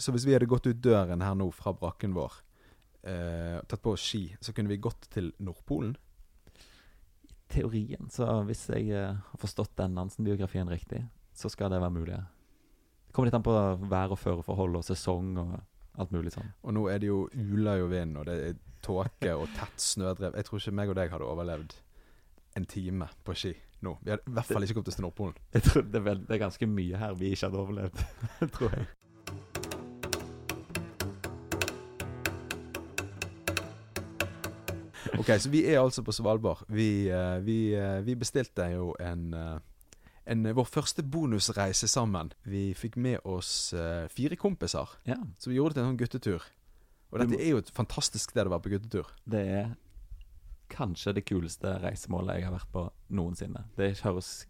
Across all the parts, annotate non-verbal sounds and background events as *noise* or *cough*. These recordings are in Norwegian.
Så hvis vi hadde gått ut døren her nå fra brakken vår, eh, tatt på oss ski, så kunne vi gått til Nordpolen? Teorien, så hvis jeg eh, har forstått den Nansen-biografien riktig, så skal det være mulig. Det kommer litt an på vær og føreforhold og sesong og alt mulig sånn. Og nå er det jo uler jo vind, og det er tåke og tett snødrev. Jeg tror ikke meg og deg hadde overlevd en time på ski nå. Vi hadde i hvert fall ikke kommet oss til Nordpolen. Jeg tror det er, vel, det er ganske mye her vi ikke hadde overlevd, *laughs* tror jeg. Ok, så vi er altså på Svalbard. Vi, eh, vi, eh, vi bestilte jo en, eh, en Vår første bonusreise sammen. Vi fikk med oss fire kompiser, Ja, så vi gjorde det til en sånn guttetur. Og dette er jo et fantastisk sted å være på guttetur. det er kanskje det kuleste reisemålet jeg har vært på noensinne. Det høres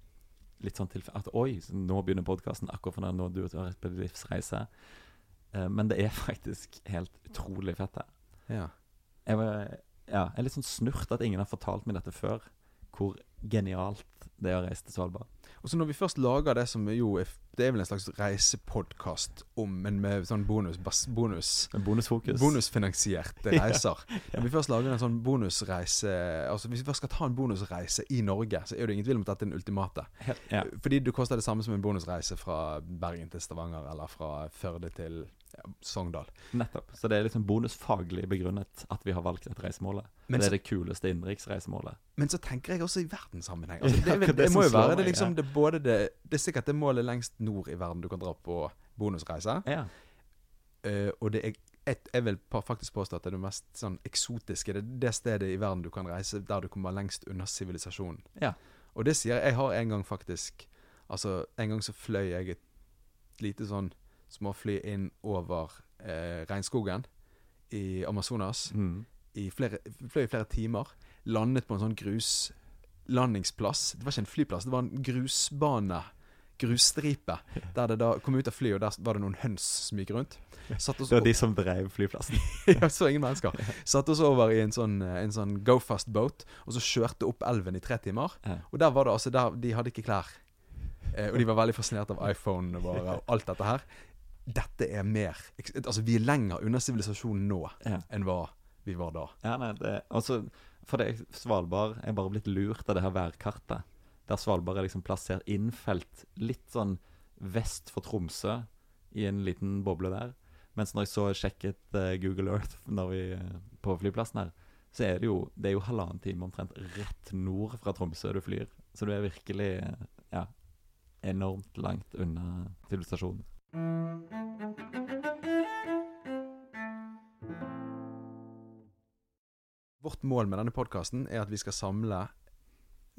litt sånn til at oi, nå begynner podkasten akkurat for når du har vært på livsreise. Men det er *laughs* faktisk helt utrolig fett her. Ja. Jeg, var, ja, er litt sånn snurt at ingen har fortalt meg dette før. Hvor genialt det er å reise til Svalbard. Og så når vi først lager det som jo er Det er vel en slags reisepodkast om, men med sånn bonus, bonus bonusfokus. Bonusfinansierte *laughs* reiser. Når vi først lager en sånn bonusreise Altså Hvis vi først skal ta en bonusreise i Norge, så er det ingen tvil om at dette er den ultimate. Ja. Fordi du koster det samme som en bonusreise fra Bergen til Stavanger, eller fra Førde til ja, Sogndal. Nettopp. Så det er liksom bonusfaglig begrunnet at vi har valgt dette reisemålet. Men det er det kuleste innenriksreisemålet. Men så tenker jeg også i verdenssammenheng. *laughs* Altså, det, det, det det må jo være det, liksom, det, både det, det er sikkert det målet lengst nord i verden du kan dra på bonusreise. Ja. Uh, og det er et, jeg vil faktisk påstå at det er det mest sånn eksotiske. Det det stedet i verden du kan reise der du kommer lengst unna sivilisasjonen. Ja. Og det sier jeg. Jeg har en gang faktisk Altså, en gang så fløy jeg et lite sånn småfly inn over eh, regnskogen i Amazonas. Mm. I flere, fløy i flere timer. Landet på en sånn gruslandingsplass. Det var ikke en flyplass, det var en grusbane. Grusstripe. Der det da kom ut av flyet, og der var det noen høns som gikk rundt. Oss Det var de som drev flyplassen. *laughs* ja, så ingen mennesker. Satte oss over i en sånn, eh, en sånn go fast boat, og så kjørte opp elven i tre timer. Og der var det altså der, De hadde ikke klær. Eh, og de var veldig fascinert av iPhonene våre og alt dette her. Dette er mer Altså, vi er lenger unna sivilisasjonen nå Ja. enn hva vi var da. Ja, nei, det Altså, for det Svalbard er bare blitt lurt av det her værkartet. Der Svalbard er liksom plassert innfelt litt sånn vest for Tromsø, i en liten boble der. Mens når jeg så sjekket uh, Google Earth *laughs* vi, eh, på flyplassen her, så er det jo Det er jo halvannen time omtrent rett nord fra Tromsø du flyr. Så du er virkelig eh, ja, enormt langt unna sivilisasjonen. Vårt mål med denne podkasten er at vi skal samle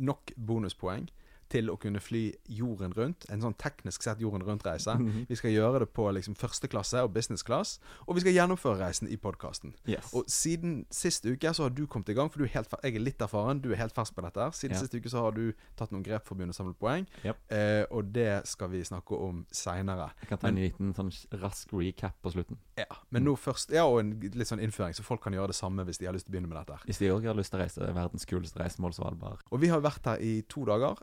nok bonuspoeng til å kunne fly jorden rundt. En sånn teknisk sett jorden rundt-reise. Mhm. Vi skal gjøre det på liksom første klasse og business class, og vi skal gjennomføre reisen i podkasten. Yes. Og siden sist uke så har du kommet i gang, for du er helt, jeg er litt erfaren. Du er helt fersk på dette. her Siden Ja. sist uke så har du tatt noen grep for å begynne å samle poeng. Yep. Eh, og det skal vi snakke om seinere. Jeg kan ta en liten sånn rask recap på slutten. Ja, men nå først Ja, og en litt sånn innføring, så folk kan gjøre det samme hvis de har lyst til å begynne med dette. her Hvis de òg har lyst til å reise verdens kuleste reisemål, Svalbard. Og vi har vært her i to dager.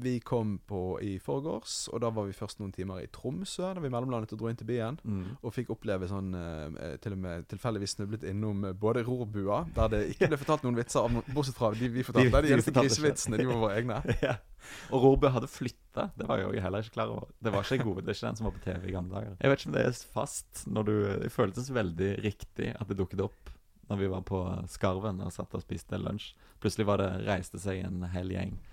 Vi kom på i forgårs, og da var vi først noen timer i Tromsø. Da vi mellomlandet og dro inn til byen. Mm. Og fikk oppleve sånn eh, Til og med tilfeldigvis snublet innom eh, både rorbua, der det ikke ble fortalt noen vitser, bortsett fra de vi fortalte. De- De, de eneste grisevitsene, de var våre egne. *laughs* ja. Og rorbua hadde flytta. Det var jeg heller ikke klar over. Det var ikke gode, det er ikke den som var på TV i gamle dager. Jeg vet ikke om det er fast når du Det føltes veldig riktig at det dukket opp når vi var på Skarven og satt og spiste lunsj. Plutselig var det reiste seg en hel gjeng eh,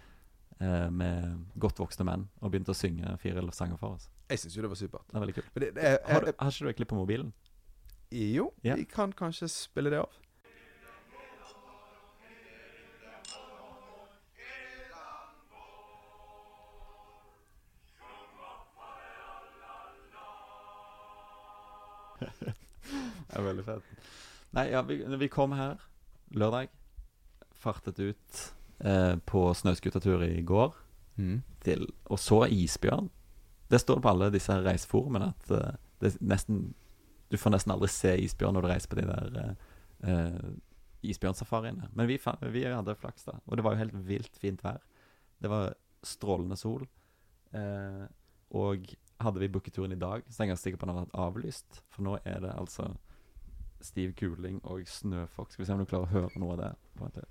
med godt voksne menn og begynte å synge fire sanger for oss. Jeg syns jo det var supert. Det er veldig kult. Det, det er, Har, du, har ikke du et klipp på mobilen? jo, Ja. vi kan kanskje spille det av. *laughs* Det er veldig fett. Nei, ja, vi, vi kom her lørdag. Fartet ut eh, på snøskutertur i går. Mm. til, og så isbjørn. Det står på alle disse reiseforumene at eh, det nesten Du får nesten aldri se isbjørn når du reiser på de der eh, eh, isbjørnsafariene. Men vi, vi hadde flaks, da. Og det var jo helt vilt fint vær. Det var strålende sol. Eh, og hadde vi booket turen i dag, så er jeg ganske sikker på at den hadde vært avlyst. For nå er det altså stiv kuling og snøfokk. Skal vi se om du klarer å høre noe av det.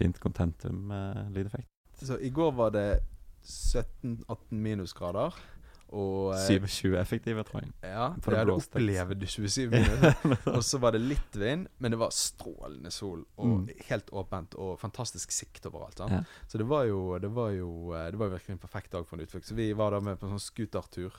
Fint contentum-lydeffekt. Så i går var det 17-18 minusgrader. Og eh, 27 effektive, tror jeg. Ja, jeg hadde blåste opplevd 27 minus. *laughs* og så var det litt vind, men det var strålende sol. Og Mm. helt åpent og fantastisk sikt overalt. Ja. Så det var, jo, det, var jo, eh, det var jo virkelig en perfekt dag for en utflukt. Så vi var da med på en sånn scootertur.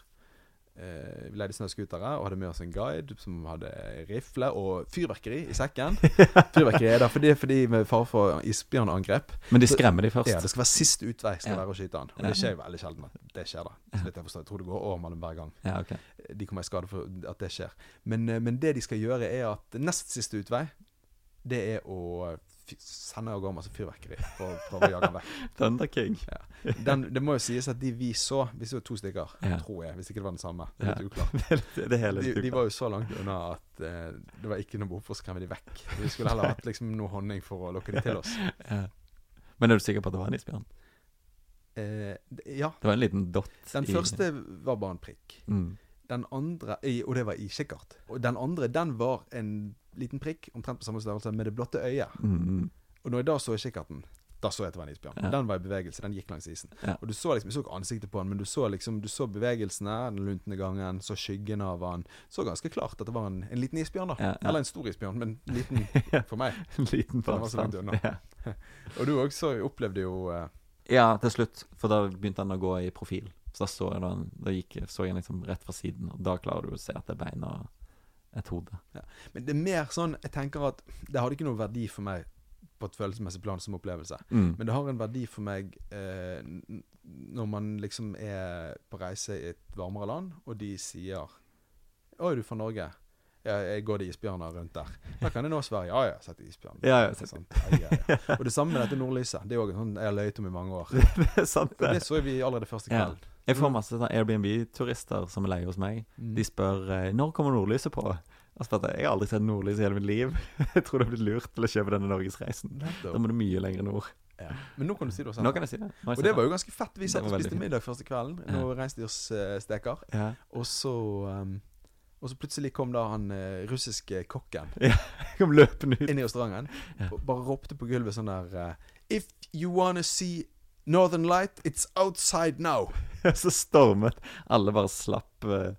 Eh, vi leide snøscootere og hadde med oss en guide som hadde rifle og fyrverkeri i sekken. *laughs* Fyrverkeri er der fordi, fordi med fare for isbjørnangrep. Men de skremmer de først. Ja, det skal være siste utvei skal Ja. være å skyte han. Og det skjer veldig sjelden at det skjer, da. Så jeg forstår. Jeg tror det går over mellom hver gang Ja, okay. de kommer i skade for at det skjer. Men, eh, men det de skal gjøre, er at nest siste utvei, det er å fy- sende av gårde masse fyrverkeri for å prøve å jage ham vekk. *laughs* Thunder King. Den, det må jo sies at de vi så Vi så to stykker, Ja. tror jeg, hvis ikke det var den samme. Det er Ja. litt uklart. *laughs* det, det, litt- det er hele De, litt de var jo så langt unna at eh, det var ikke noe behov for å skremme de vekk. Vi skulle heller hatt liksom noe honning for å lokke de til oss. *laughs* Ja. Men er du sikker på at det var en isbjørn? Eh, ja. Det var en liten dott Den i første var bare en prikk. mm. Den andre, og det var i kikkert. Og den andre, den var en liten prikk, omtrent på samme størrelse, med det blotte øyet. Mm. Og når jeg da så i kikkerten, da så jeg at det var en isbjørn. Ja. Den var i bevegelse, den gikk langs isen. Ja. Og du så liksom, jeg så ikke ansiktet på den, men du så liksom, du så bevegelsene, den luntende gangen, så skyggen av han. Så ganske klart at det var en, en liten isbjørn, da. Ja. Eller en stor isbjørn, men liten *laughs* for meg. *laughs* En liten For den var så langt unna. *laughs* Og du også opplevde jo uh... ja, til slutt. For da begynte han å gå i profil. Så da så jeg den, da gikk, så jeg den liksom rett fra siden, og da klarer du å se at det er bein og et hode. Men det er mer sånn Jeg tenker at det hadde ikke noe verdi for meg på et følelsesmessig plan som opplevelse. Mm. Men det har en verdi for meg eh, når man liksom er på reise i et varmere land, og de sier 'Å, er du fra Norge?' Ja, jeg går det isbjørner rundt der. Da kan jeg nå svare ja, ja, sett isbjørn. Ja, ja, er sant. Ja, ja, *laughs* ja. Og det samme med dette nordlyset. Det er òg sånn jeg har løyet om i mange år. *laughs* det er sant, Og det det. så vi allerede første Ja. kvelden. Jeg får masse sånn Airbnb-turister som er leie hos meg. Mm. De spør eh, når kommer nordlyset på. Altså, jeg, har aldri sett nordlys i hele mitt liv. *laughs* Jeg tror du har blitt lurt til å kjøpe denne norgesreisen. Da må du mye lenger nord. Ja. Men nå kan du si det også. Nå kan jeg si det. Jeg Og det var jo ganske fett. Vi satt og spiste middag første kvelden. Ja. Noen reinsdyrsteker. Ja. Og så um, Og så plutselig kom da han uh, russiske kokken *laughs* ja, kom løpende ut. inn i restauranten Ja. og bare ropte på gulvet sånn der uh, If you wanna see Northern Light, it's outside now. *laughs* så stormet Alle bare slapp eh,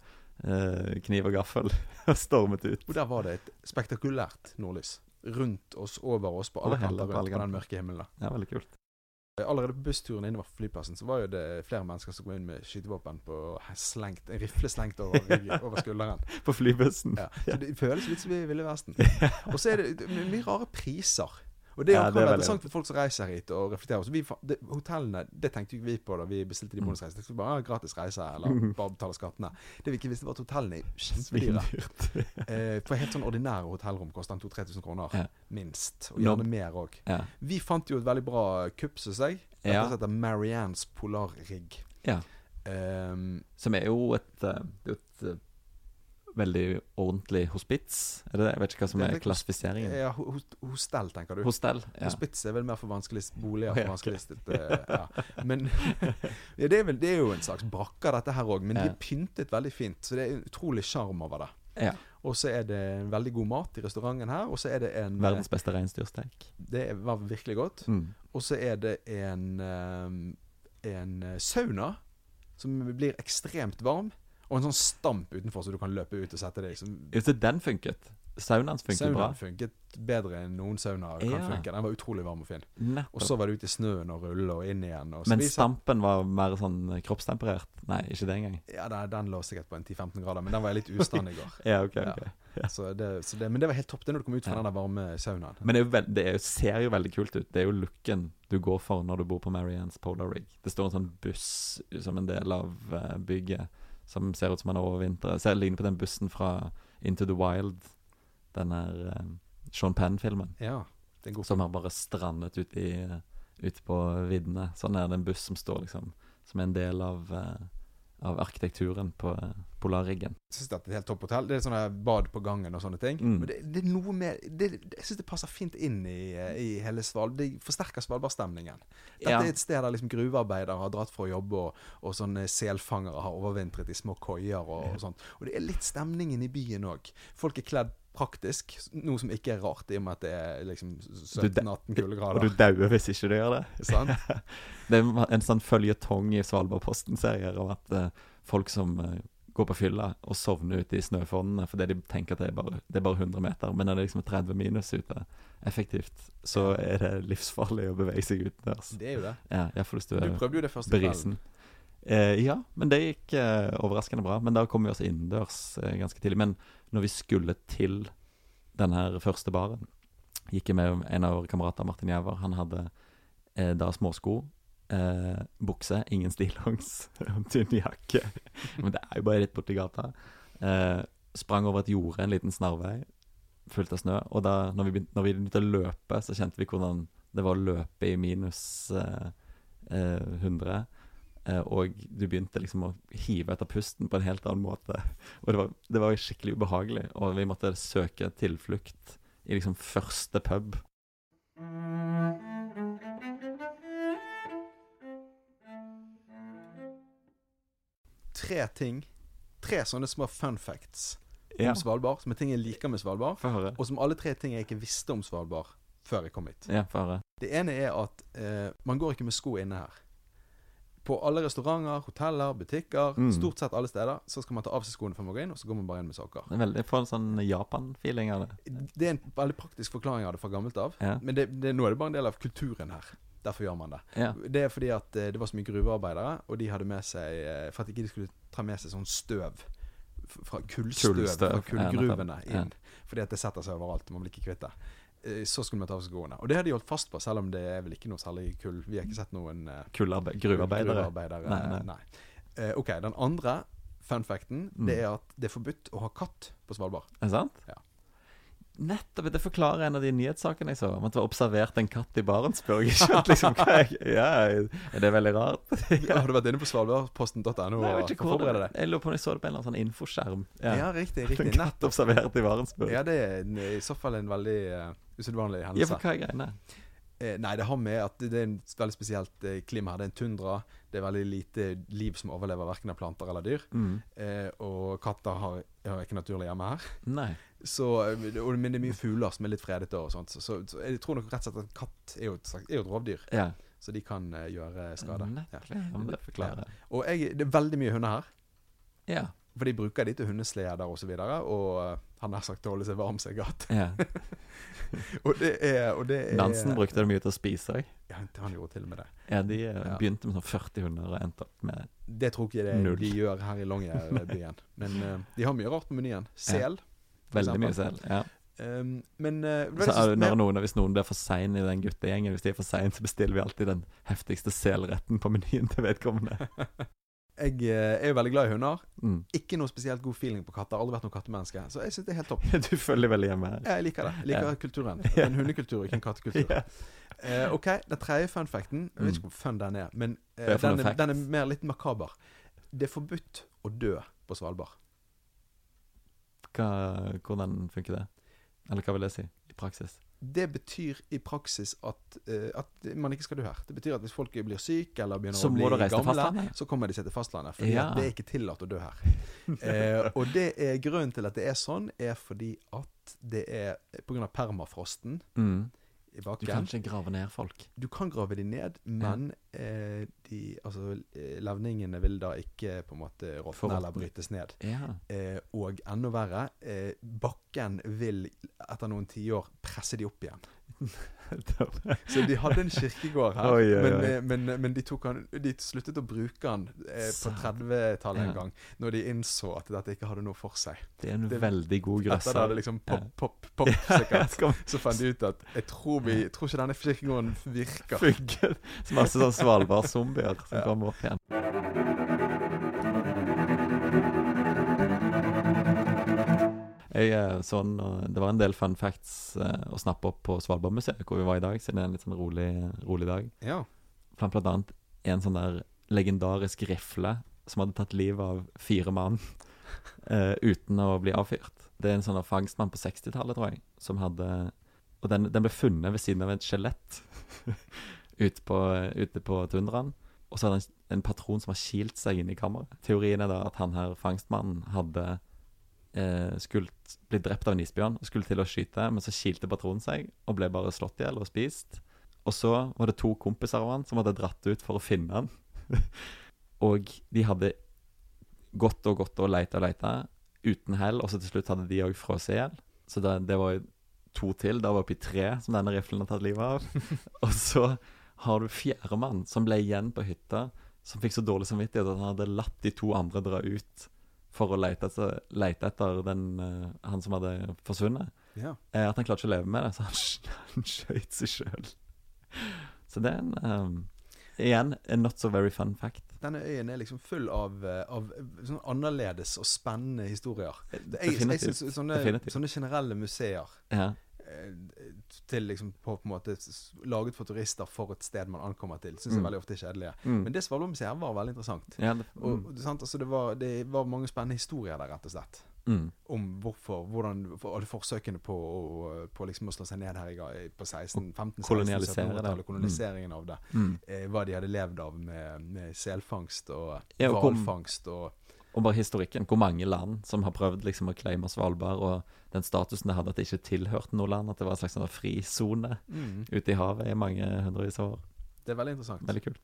eh, kniv og gaffel *laughs* og stormet ut. Og der var det et spektakulært nordlys. Rundt oss, over oss, på alle kanter rundt på den mørke himmelen. Ja, veldig kult. Allerede på bussturen innover flyplassen så var jo det flere mennesker som kom inn med skytevåpen på slengt, en rifle slengt over, *laughs* over skulderen. På flybussen. Ja. Så det føles litt som i Ville Vesten. Og så er det, er mye rare priser. Og det Ja, kan det være interessant for folk som reiser hit og reflekterer. Så vi, det, hotellene, det tenkte vi på da vi bestilte de Mm. bonusreisene. Det skulle bare være gratis reise, *laughs* eller bare betale skattene. Det vi ikke visste, var at hotellene er kjempedyre. *laughs* Eh, for helt sånn ordinære hotellrom koster 2000-3000 kroner. Ja. Minst. Og gjerne mer òg. Ja. Vi fant jo et veldig bra kupp, syns jeg. Dette Ja. heter Mariannes Polarrigg. ja. Um, Som er jo et, eh, jo et eh, veldig ordentlig hospits. Er det det? Jeg vet ikke hva som er er klassifiseringen. ja, ho- ho- hostell, tenker du? Hostel, Ja. Hospits er vel mer for vanskeligst boliger Å, for ja, ok. vanskeligst eh, ja. Men *laughs* ja, det, er vel, det er jo en slags brakker, dette her òg. Men de er pyntet veldig fint, så det er utrolig sjarm over det. ja. Og så er det en veldig god mat i restauranten her. Og så er det en Verdens beste reinsdyrsteik. Det var virkelig godt. Mm. Og så er det en eh, En eh, sauna som blir ekstremt varm. Og en sånn stamp utenfor, så du kan løpe ut og sette deg. Liksom. Ja, Så den funket. Saunaen funker bra. Saunaen funket bedre enn noen sauna kan Ja. funke. Den var utrolig varm og fin. Og så var det ute i snøen og rulle og inn igjen. Og Men stampen var mer sånn kroppstemperert? Nei, ikke det engang. Ja, den, den lå sikkert på en 10-15 grader, men den var jeg litt ustand i går. *laughs* Ja, ok, Ja. ok. Så det, så det, men det var helt topp, det når du kom ut fra Ja. den der varme saunaen. Men det, veld, det jo- ser jo veldig kult ut. Det er jo looken du går for når du bor på Mariannes Polar Rig. Det står en sånn buss som en del av eh, bygget, som ser ut som han har overvintret. Ser ligner på den bussen fra Into the Wild, den der eh, Sean Penn-filmen, Ja, er som har bare strandet ute ut på viddene. Sånn er det en buss som står liksom som en del av, uh, av arkitekturen på, Polarriggen. Jeg synes det er et helt topp hotell. Det er sånne bad på gangen og sånne ting. Mm. Men det, det er noe med det, Jeg syns det passer fint inn i, eh, i hele Svalbard. Det forsterker Svalbard-stemningen. Dette Ja. er et sted der liksom gruvearbeidere har dratt for å jobbe, og, og sånne selfangere har overvintret i små koier og, og sånt. Og det er litt stemningen i byen òg. Folk er kledd praktisk, noe som ikke er rart, i og med at det er liksom 17-18 kuldegrader. Og du dauer hvis ikke du gjør det. *laughs* Sant? Det er en sånn føljetong i Svalbardposten-serier om at uh, folk som eh, går på fylla og sovner ute i snøfonnene fordi de tenker at det er bare, det er bare 100 meter, men når det liksom er 30 minus ute effektivt, så er det livsfarlig å bevege seg utendørs. Det er jo det. Ja, Iallfall hvis du Du prøvde jo det første kvelden. Eh, ja, men det gikk eh, overraskende bra. Men da kom vi oss innendørs eh, ganske tidlig. Men når vi skulle til den her første baren, gikk jeg med en av våre kamerater, Martin Jæver. Han hadde eh, da småsko, eh, bukse, ingen stillongs *laughs* tynn jakke. Men det er jo bare rett borti gata. Eh, sprang over et jorde, en liten snarvei, fullt av snø. Og da når vi begynte, når vi begynte å løpe, så kjente vi hvordan det var å løpe i minus eh, eh, 100. Eh, og du begynte liksom å hive etter pusten på en helt annen måte. Og det var, det var skikkelig ubehagelig, og vi måtte søke tilflukt i liksom første pub. Tre ting. Tre sånne små fun facts Ja, om Svalbard, som er ting jeg liker med Svalbard. Og som alle tre ting jeg ikke visste om Svalbard før jeg kom hit. Ja. Det ene er at eh, man går ikke med sko inne her. På alle restauranter, hoteller, butikker, Mm. stort sett alle steder, så skal man ta av seg skoene før man går inn, og så går man bare inn med sokker. Det er veldig, en sånn Japan-feeling av det. Det er en veldig praktisk forklaring av det fra gammelt av, Ja. men det, det, nå er det bare en del av kulturen her. Derfor gjør man det. Ja. Det er fordi at eh, det var så mye gruvearbeidere, og de hadde med seg eh, For at ikke de skulle ta med seg sånn støv fra kullstøv, Kullstøv, fra kullgruvene inn. Fordi at det setter seg overalt. Man blir ikke kvitt det. Eh, Så skulle man ta av seg skoene. Og det har de holdt fast på, selv om det er vel ikke noe særlig kull. Vi har ikke sett noen Kullarbe- gruvearbeidere. gruvearbeidere. Nei, nei. Nei. Ok, den andre fun facten, Mm. det er at det er forbudt å ha katt på Svalbard. Er det sant? Ja. Nettopp. Det forklarer en av de nyhetssakene jeg så, om at det var observert en katt i Barentsburg. *laughs* Liksom jeg Ja, er det veldig rart? *laughs* Har du vært inne på svalbardposten.no jeg og vet hvor det deg? Jeg lurer på om jeg så det på en eller annen sånn infoskjerm. Ja, riktig. riktig. *laughs* En katt observert i Barentsburg. Ja, det er i så fall en veldig uh, usedvanlig Ja, for hva er greiene? Eh, nei, det har med at det er en veldig spesielt eh, klima her. Det er en tundra. Det er veldig lite liv som overlever verken av planter eller dyr. Mm. Eh, og katter har, har ikke naturlig hjemme her. Nei. Så, eh, og, men det er mye fugler som er litt fredete og sånt. Så, så, så jeg tror nok rett og slett at en katt er jo et, er jo et rovdyr. Ja. Så de kan gjøre skade. Nettopp. Ja, det forklarer. Og jeg, det er veldig mye hunder her. Ja. For de bruker de til hundesleder og så videre. Og uh, han har sagt å holde seg varm seg godt. ja. *laughs* og det er, og det er Nansen brukte det mye til å spise òg. Ja, han gjorde til og med det. Ja, de eh, Ja. begynte med sånn 40 hunder og endte opp med null. Det tror ikke det de gjør her i Longyearbyen. *laughs* Men uh, de har mye rart på menyen. Sel. Ja. veldig mye sel. Ja. Um, men uh, Så det når noen, Hvis noen blir for sein i den guttegjengen, hvis de er for sein, så bestiller vi alltid den heftigste selretten på menyen til vedkommende. *laughs* jeg eh, er jo veldig glad i hunder. Mm. Ikke noe spesielt god feeling på katter. Aldri vært noe kattemenneske. Så jeg syns det er helt topp. *laughs* Du følger veldig hjemme her. Ja, jeg liker det. Jeg liker Ja. kulturen. *laughs* En hundekultur, ikke en kattekultur. Ja. Uh, ok, Den tredje fun facten Jeg vet Mm. ikke hvor fun den er, men uh, er den, er, den er mer litt makaber. Det er forbudt å dø på Svalbard. Hva, hvordan funker det? Eller hva vil det si i praksis? Det betyr i praksis at, eh, at man ikke skal dø her. Det betyr at hvis folk blir syke eller begynner Så å bli gamle, så kommer de seg til fastlandet. For Ja. det er ikke tillatt å dø her. eh, og det er grunnen til at det er sånn, er fordi at det er pga. permafrosten Mm. I Du kan ikke grave ned folk. Du kan grave de ned, men eh, de, altså, eh, levningene vil da ikke på en måte råtne eller brytes ned. Ja. Eh, og enda verre, eh, bakken vil etter noen tiår presse de opp igjen. *laughs* Så de hadde en kirkegård her, Oi, oi, men, oi. Men, men, men de, han, de sluttet å bruke den eh, på 30-tallet en gang, når de innså at dette ikke hadde noe for seg. Det er en Det- veldig god Etter det hadde liksom pop, pop, *laughs* pop, sikkert. *laughs* Så fant de ut at jeg tror, vi, tror ikke denne kirkegården virker. funke Så masse sånn Svalbard-zombier som kommer opp igjen. Jeg så en, eh, Det var en del fun facts eh, å snappe opp på Svalbardmuseet, hvor vi var i dag, siden det er en litt sånn rolig, rolig dag. Ja. Blant, blant annet en sånn der legendarisk rifle som hadde tatt livet av fire mann. *laughs* eh, uten å bli avfyrt. Det er en sånn fangstmann på 60-tallet, tror jeg, som hadde Og den, den ble funnet ved siden av et skjelett *laughs* ute på, ute på tundraen. Og så hadde han en, en patron som har kilt seg inn i kammeret. Teorien er da at han her fangstmannen hadde eh, skulle bli drept av en isbjørn og skulle til å skyte, men så kilte patronen seg og ble bare slått i hjel og spist. Og så var det to kompiser av han som hadde dratt ut for å finne han. *laughs* og de hadde gått og gått og leita og leita uten hell, og så til slutt hadde de òg frosset i hjel. Så det, det var jo to til. Da var oppi tre som denne riflen har tatt livet av. *laughs* og så har du fjerdemann som ble igjen på hytta, som fikk så dårlig samvittighet at han hadde latt de to andre dra ut for å lete etter, lete etter den, uh, han som hadde forsvunnet. Ja. Uh, at han klarte ikke å leve med det, så han, *laughs* han skøyt seg sjøl. Så det er en um, Igjen a not so very fun fact. Denne øyen er liksom full av, av sånn annerledes og spennende historier. Det, jeg, jeg synes sånne, Definitivt. sånne generelle museer Ja. Til liksom på, på en måte laget for turister for et sted man ankommer til, syns jeg Mm. veldig ofte er kjedelige. Mm. Men det Svalbardmuseet var veldig interessant. ja det, mm. og altså det, var, det var mange spennende historier der, rett og slett. Mm. Om hvorfor, hvordan for alle forsøkene på, å- på liksom å slå seg ned her i, på 16, 15, 16, Kolonisere det. 1700-tallet. Koloniseringen av det. Mm. Eh, hva de hadde levd av med, med selfangst og Ja, og kom- hvalfangst og Og bare historikken. Hvor mange land som har prøvd liksom å claime Svalbard, og den statusen det hadde at det ikke tilhørte noe land. At det var en slags sånn frisone mm, ute i havet i mange hundrevis av år. Det er veldig interessant. Veldig kult.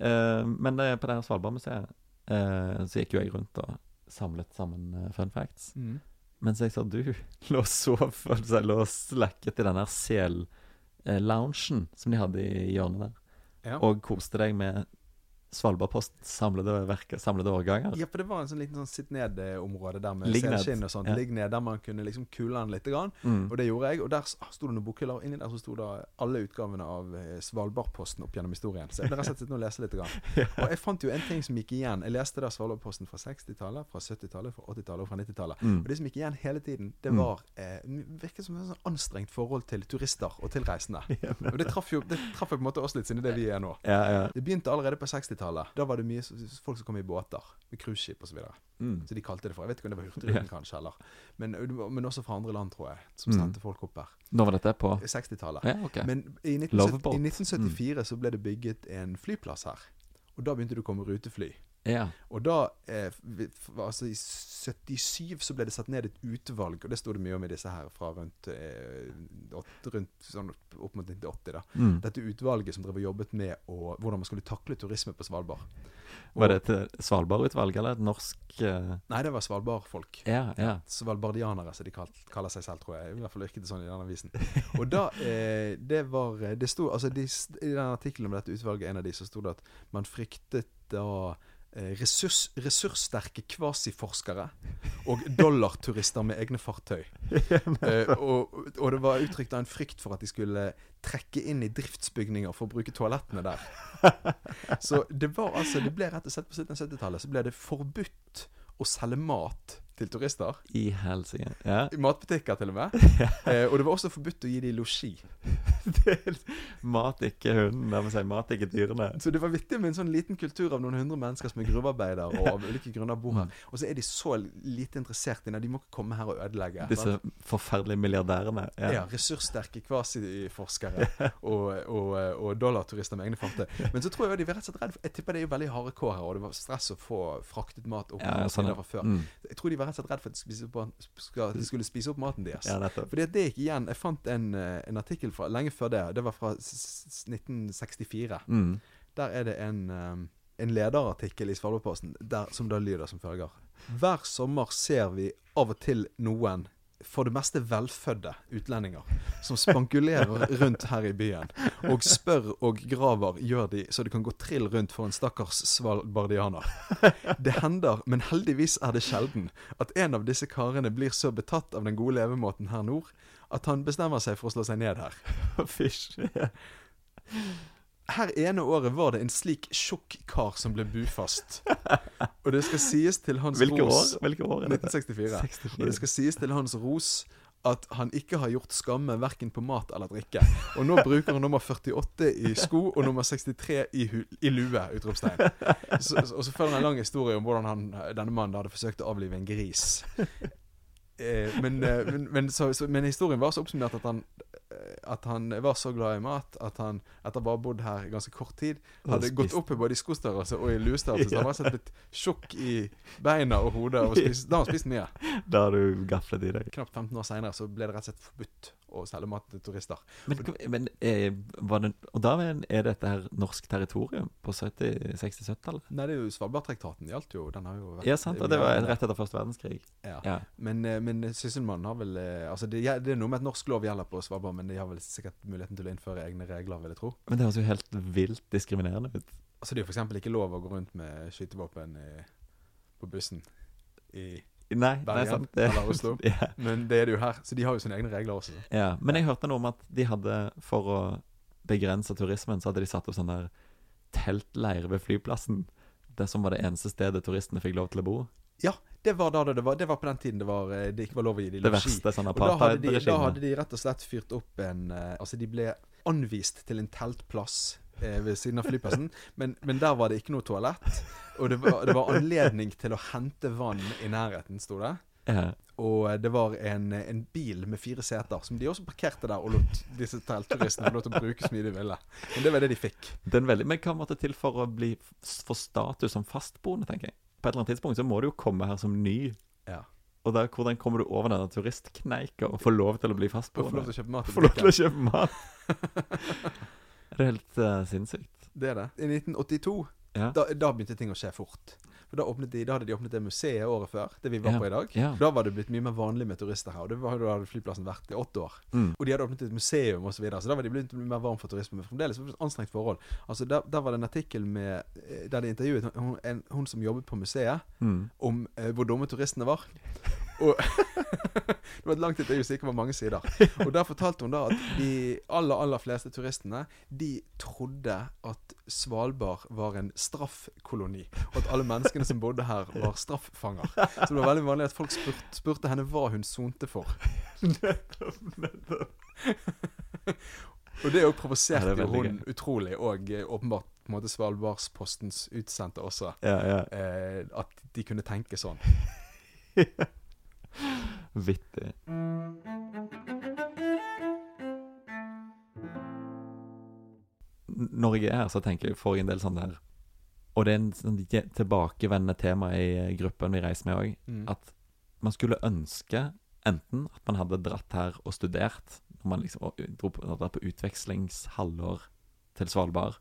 Uh, men det, på det her Svalbardmuseet uh, så gikk jo jeg rundt og samlet sammen eh, fun facts. Mm. Mens jeg sa du *laughs* lå og sov, altså lå og slakket i den her sel-loungen som de hadde i hjørnet der, Ja. og koste deg med Svalbardpost samlede, verker, samlede årganger. ja, for det var en sånn liten sånn sitt ned-område der med selskinn og sånt. Ja. Ligg ned, der man kunne liksom kule den litt. Grann. Mm. Og det gjorde jeg. Og der s- sto det noen bokhyller. og Inni der så sto det alle utgavene av eh, Svalbardposten opp gjennom historien. Så jeg ble rett og slett og lese litt. Grann. *laughs* Og jeg fant jo en ting som gikk igjen. Jeg leste da Svalbardposten fra 60-tallet, fra 70-tallet, fra 80-tallet og fra 90-tallet. Mm. Og det som gikk igjen hele tiden, det Mm. var eh, Virket som et sånn anstrengt forhold til turister og til reisende. *laughs* Og det traff jo det traff på en måte oss litt, siden det vi er nå. Ja, ja. Det begynte allerede på 60-tallet. Da var det mye folk som kom i båter. Med cruiseskip osv. Så, Mm. så de kalte det for Jeg vet ikke om det var Hurtigruten, Ja. kanskje, eller men, men også fra andre land, tror jeg, som Mm. sendte folk opp her. Nå var dette på 60-tallet. Ja, okay. Men i, 1970, i 1974 så ble det bygget en flyplass her. Og da begynte det å komme rutefly. Ja. Og da eh, Altså i 77 så ble det satt ned et utvalg, og det sto det mye om i disse her fra rundt, eh, 8, rundt sånn opp mot 1980, da. Mm. Dette utvalget som drev og jobbet med å, hvordan man skulle takle turisme på Svalbard. Var det et Svalbard-utvalg, eller et norsk eh, Nei, det var Svalbard-folk. Ja, ja. Svalbardianere, som de kal kaller seg selv, tror jeg. I hvert fall virket det sånn i den avisen. Og da *laughs* eh, Det var Det sto altså de, I den artikkelen om dette utvalget, en av de, så sto det at man fryktet da eh, ressurs, ressurssterke kvasiforskere og dollarturister med egne fartøy. *laughs* Eh, og, og det var uttrykt av en frykt for at de skulle trekke inn i driftsbygninger for å bruke toalettene der. Så det var altså Det ble rett og slett på 1770-tallet så ble det forbudt å selge mat til turister. I helsike. Ja. I matbutikker, til og med. *laughs* Eh, og det var også forbudt å gi dem losji. *laughs* Mat, ikke hunden. Det vil si mat, ikke dyrene. Så det var vittig med en sånn liten kultur av noen hundre mennesker som er gruvearbeidere og av ulike grunner bor her. Og så er de så lite interessert i det. De må ikke komme her og ødelegge. Disse forferdelige milliardærene. Ja, Ja. ressurssterke kvasiforskere *laughs* og, og, og dollarturister med egne fartøy. Men så tror jeg de var rett og slett redd Jeg tipper det er jo veldig harde kår her, og det var stress å få fraktet mat opp Ja, sånn, fra før. Mm. Jeg tror de var rett og slett redd for at de skulle spise opp, maten deres. ja. Fordi at det gikk igjen Jeg fant en, eh, en artikkel fra, lenge før det. Det var fra s- s- 1964. Mm. Der er det en, eh, en lederartikkel i Svalbardposten som da lyder som følger. Hver sommer ser vi av og til noen for det meste velfødde utlendinger som spankulerer rundt her i byen. Og spør og graver gjør de så det kan gå trill rundt for en stakkars svalbardianer. Det hender, men heldigvis er det sjelden, at en av disse karene blir så betatt av den gode levemåten her nord at han bestemmer seg for å slå seg ned her. Fysj. *laughs* Her ene året var det en slik tjukk kar som ble bufast. Og det skal sies til hans Hvilke år? ros Hvilke år er dette? 1964. Og det skal sies til hans ros at han ikke har gjort skamme verken på mat eller drikke. Og nå bruker han nummer 48 i sko og nummer 63 i, i lue! Utropstegn. Og så følger han en lang historie om hvordan han, denne mannen hadde forsøkt å avlive en gris. Eh, men, eh, men, men, så, så, men historien var så oppsummert at han eh, at han var så glad i mat at han etter å ha bodd her ganske kort tid, hadde gått opp i både i skostørrelse og i luestørrelse. Så han var sett blitt tjukk i beina og hodet. Og *laughs* spist, da har han spist mye. Da har du gaflet i deg. Knapt 15 år seinere så ble det rett og slett forbudt å selge mat til turister. Men, men var det, Og da er dette her norsk territorium på 70 60-70-tallet? Nei, det er jo Svalbardtraktaten gjaldt jo. Den har jo vært Ja, sant. Og det var rett etter første verdenskrig. Ja. Ja. Men, eh, men Sysselmannen har vel eh, Altså, det, det er noe med at norsk lov gjelder på Svalbard, men de har vel sikkert muligheten til å innføre egne regler, vil jeg tro. Men det høres jo helt vilt diskriminerende ut. Altså, det er jo f.eks. ikke lov å gå rundt med skytevåpen i, på bussen i Nei, Bergen nei, eller Oslo. *laughs* ja. Men det er det jo her, så de har jo sine egne regler også. ja. Men jeg hørte noe om at de hadde, for å begrense turismen, så hadde de satt opp sånn der teltleir ved flyplassen. Det som var det eneste stedet turistene fikk lov til å bo. Ja, det var da det var. Det var på den tiden det, var, eh, det ikke var lov å gi dem Det losji. verste sånn Og da da hadde de rett og slett fyrt opp en eh, Altså, de ble anvist til en teltplass eh, ved siden av flyplassen, *laughs* men, men der var det ikke noe toalett. Og det var, det var anledning til å hente vann i nærheten, sto det. Ja. Og eh, det var en, en bil med fire seter som de også parkerte der og lot disse teltturistene få lov til å bruke så mye de ville. Men det var det de fikk. Den veldig, men hva måtte til for å bli, få status som fastboende, tenker jeg? På et eller annet tidspunkt så må du jo komme her som ny. Ja. Og der, hvordan kommer du over denne turistkneika og får lov til å bli Og få lov fastboende? til å kjøpe mat Få lov til å kjøpe mat? *laughs* *laughs* det er helt uh, sinnssykt. Det er det. I 1982 Ja. da, da begynte ting å skje fort. For da, de, da hadde de åpnet det museet året før, det vi var Ja. på i dag. Ja. Da var det blitt mye mer vanlig med turister her, og det var, da hadde flyplassen vært i åtte år. Mm. Og de hadde åpnet et museum osv., så, videre, så da var de blitt mer varm for turisme. Men fremdeles var det et anstrengt forhold. Altså, der, der var det en artikkel med, eh, der de intervjuet hun, en, hun som jobbet på museet, Mm. om eh, hvor dumme turistene var. Og *laughs* Det var et langt intervju, det ikke var mange sider. Og der fortalte hun da at de aller, aller fleste turistene De trodde at Svalbard var en straffkoloni, og at alle menneskene som bodde her, var straffanger. Så det var veldig vanlig at folk spurte, spurte henne hva hun sonte for. Og det òg provoserte ja, hun utrolig, og eh, åpenbart på en måte Svalbardspostens utsendte også. Ja, ja. Eh, at de kunne tenke sånn. *laughs* Vittig. Når jeg er her, så tenker jeg får jeg en del sånn der Og det er en sånn tilbakevendende tema i eh, gruppen vi reiser med òg. Mm. At man skulle ønske enten at man hadde dratt her og studert, når man liksom dro på, på utvekslingshalvår til Svalbard,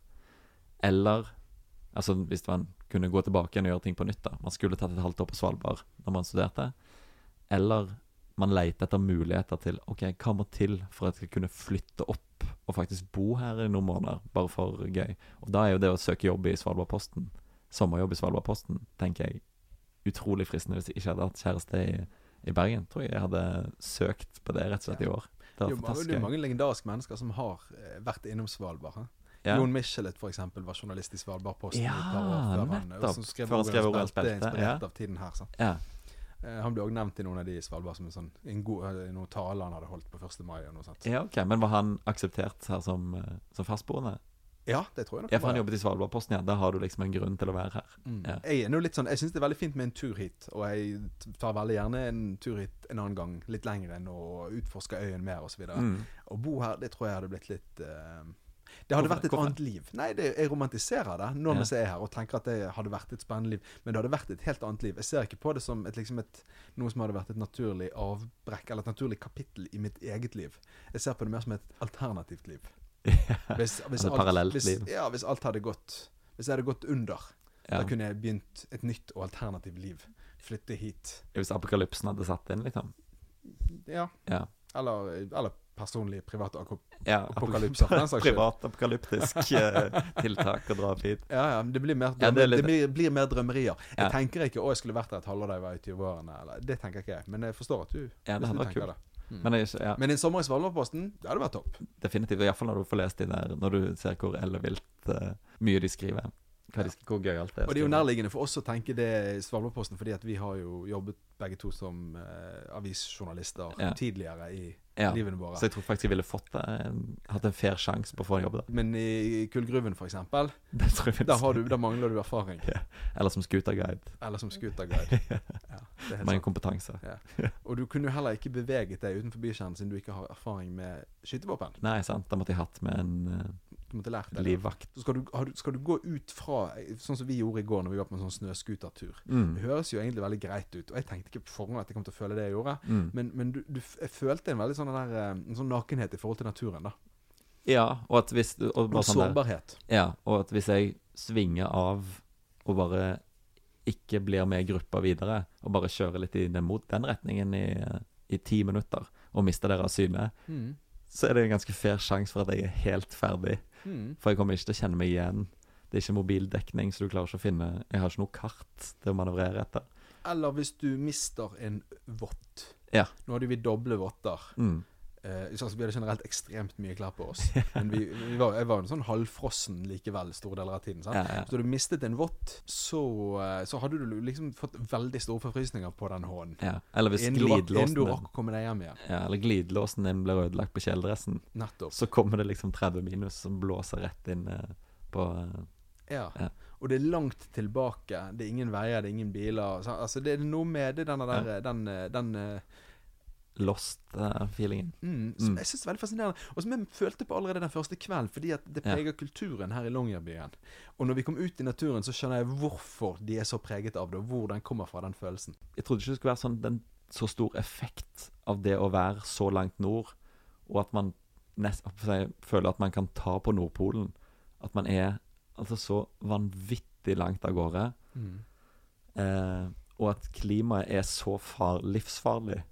eller Altså hvis man kunne gå tilbake igjen og gjøre ting på nytt. da Man skulle tatt et halvt år på Svalbard når man studerte. Eller man leter etter muligheter til Ok, hva må til for at jeg skal kunne flytte opp og faktisk bo her i noen måneder, bare for gøy. Og da er jo det å søke jobb i Svalbardposten, sommerjobb i Svalbardposten, tenker jeg utrolig fristende hvis jeg ikke hadde hatt kjæreste i, i Bergen. Tror jeg jeg hadde søkt på det rett og slett i år. Det er jo fantastisk det er mange legendariske mennesker som har eh, vært innom Svalbard. He? Ja. Jon Michelet for eksempel, var journalist i Svalbardposten Ja, i et par år før han, nettopp. som skrev Orwells belte, inspirert ja. av tiden her. Sant? ja. Eh, han ble også nevnt i noen av de i Svalbard som en sånn, en god, eh, noen taler han hadde holdt på 1. mai. og noe sånt. ja, ok. Men var han akseptert her som, eh, som fastboende? Ja, det tror jeg nok. Ja, for han jobbet i Svalbardposten, ja. Da har du liksom en grunn til å være her. Mm. ja. Jeg er litt sånn, jeg syns det er veldig fint med en tur hit, og jeg tar veldig gjerne en tur hit en annen gang, litt lenger enn å utforske øyen mer osv. Mm. Å bo her, det tror jeg hadde blitt litt eh, Det hadde vært et hvorfor? annet liv. Nei, det, jeg romantiserer det Ja. mens jeg er her og tenker at det hadde vært et spennende liv. Men det hadde vært et helt annet liv. Jeg ser ikke på det som et, liksom et, noe som hadde vært et naturlig avbrekk, eller et naturlig kapittel i mitt eget liv. Jeg ser på det mer som et alternativt liv. *laughs* Hvis, hvis Altså parallelt hvis, liv. Ja, hvis alt hadde gått Hvis jeg hadde gått under, ja. da kunne jeg begynt et nytt og alternativt liv. Flytte hit. Hvis apokalypsen hadde satt inn, liksom. Ja. Ja. Eller, eller personlig, privat ja apokalypse. for den saks. Privat apokalyptisk *laughs* eh, tiltak å dra opp hit. Ja, ja, men det blir mer, Ja, det litt... det blir, blir mer drømmerier. Ja. Jeg tenker ikke 'Å, jeg skulle vært der et halvår da jeg var i 20-årene'. eller- Det tenker ikke jeg. Men jeg forstår at du, Ja, det du tenker det. Mm. Men, jeg, ja, Men en sommer i Svalbardposten, det hadde vært topp. definitivt. Iallfall når du får lest de der Når du ser hvor ellevilt uh, mye de skriver. Hva de hvor gøyalt det er. Og det er jo nærliggende for oss å tenke det i Svalbardposten, fordi at vi har jo jobbet begge to som eh, avisjournalister Ja. tidligere i ja. livene våre. Så jeg tror faktisk jeg ville fått det, hatt en fair sjanse på å få en jobb der. Men i Kullgruven, *laughs* du, der mangler du erfaring. Eller som scooterguide. Eller som scooterguide. *laughs* Ja, Mange sant. kompetanse. Og du kunne jo heller ikke beveget deg utenfor bykjernen siden du ikke har erfaring med skytevåpen. Nei, sant. Da måtte jeg hatt med en eh, Du måtte lært deg livvakt. Så skal du, har du, skal du gå ut fra Sånn som vi gjorde i går når vi var på en sånn snøscootertur. Mm. Det høres jo egentlig veldig greit ut, og jeg tenkte ikke på forhånd at jeg kom til å føle det jeg gjorde. Mm. Men, men du, du, jeg følte en veldig sånn, der, eh, en sånn nakenhet i forhold til naturen. da Ja, og at hvis og bare sånn der, sårbarhet. Ja, og at hvis jeg svinger av og bare ikke blir med gruppa videre, og bare kjører litt i den, mot den retningen i, i ti minutter, og mister dere av syne, Mm. så er det en ganske fair sjanse for at jeg er helt ferdig. Mm. For jeg kommer ikke til å kjenne meg igjen. Det er ikke mobildekning, så du klarer ikke å finne Jeg har ikke noe kart til å manøvrere etter. Eller hvis du mister en vott. Ja. Nå hadde vi doble votter. Mm. Eh, så altså, vi hadde generelt ekstremt mye klær på oss. *laughs* Men vi, vi var, jeg var jo sånn halvfrossen likevel store deler av tiden. Ja, ja. Så da du mistet en vått, så, eh, så hadde du liksom fått veldig store forfrysninger på den hånden. ja. Eller hvis glidlåsen du rakk- å komme deg hjem igjen. ja, Eller glidelåsen din blir ødelagt på kjeledressen, Nettopp. så kommer det liksom 30 minus som blåser rett inn eh, på eh, Ja. Ja. Og det er langt tilbake. Det er ingen veier, det er ingen biler. Så, altså, det er noe med det, denne der, den, den, den eh, Lost-feelingen. mm, som Mm. jeg synes er veldig fascinerende. Og som jeg følte på allerede den første kvelden, fordi at det Ja. preger kulturen her i Longyearbyen. Og når vi kom ut i naturen, så skjønner jeg hvorfor de er så preget av det, og hvor den kommer fra, den følelsen. Jeg trodde ikke det skulle være sånn den, så stor effekt av det å være så langt nord, og at man nest, jeg føler at man kan ta på Nordpolen. At man er altså så vanvittig langt av gårde. Eh, og at klimaet er så far, livsfarlig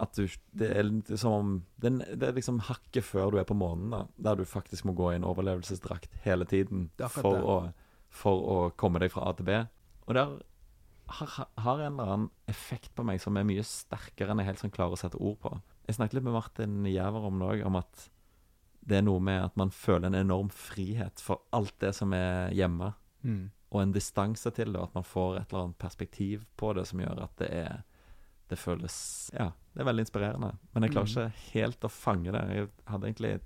at du Det er som om det, er- liksom hakket før du er på månen, da. Der du faktisk må gå i en overlevelsesdrakt hele tiden for å, for å komme deg fra A til B. Og der har, har en eller annen effekt på meg som er mye sterkere enn jeg helt sånn klarer å sette ord på. Jeg snakket litt med Martin Jæver om det òg, om at det er noe med at man føler en enorm frihet for alt det som er hjemme Mm. og en distanse til det, og at man får et eller annet perspektiv på det som gjør at det er Det føles Ja, det er veldig inspirerende. Men jeg klarer Mm. ikke helt å fange det. Jeg hadde egentlig